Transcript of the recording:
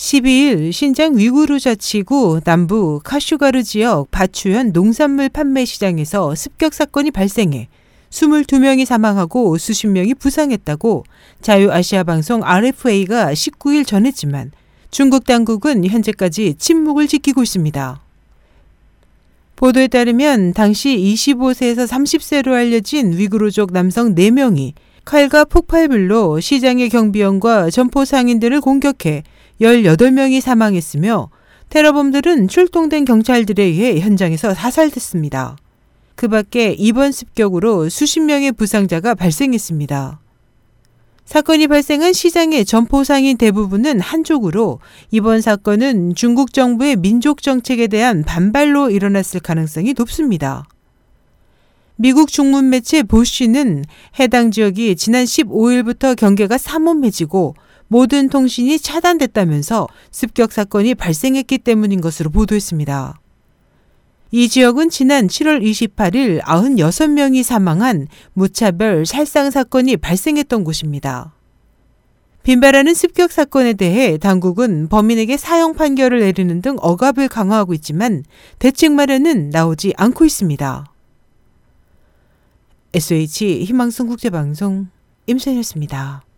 12일 신장 위구르 자치구 남부 카슈가르 지역 바추현 농산물 판매 시장에서 습격 사건이 발생해 22명이 사망하고 수십 명이 부상했다고 자유아시아 방송 RFA가 19일 전했지만 중국 당국은 현재까지 침묵을 지키고 있습니다. 보도에 따르면 당시 25세에서 30세로 알려진 위구르족 남성 4명이 칼과 폭발물로 시장의 경비원과 점포 상인들을 공격해 18명이 사망했으며 테러범들은 출동된 경찰들에 의해 현장에서 사살됐습니다. 그 밖에 이번 습격으로 수십 명의 부상자가 발생했습니다. 사건이 발생한 시장의 점포 상인 대부분은 한쪽으로 이번 사건은 중국 정부의 민족 정책에 대한 반발로 일어났을 가능성이 높습니다. 미국 중문 매체 보쉬는 해당 지역이 지난 15일부터 경계가 삼원해지고 모든 통신이 차단됐다면서 습격 사건이 발생했기 때문인 것으로 보도했습니다. 이 지역은 지난 7월 28일 96명이 사망한 무차별 살상 사건이 발생했던 곳입니다. 빈발하는 습격 사건에 대해 당국은 범인에게 사형 판결을 내리는 등 억압을 강화하고 있지만 대책 마련은 나오지 않고 있습니다. SH 희망성 국제방송 임선이었습니다.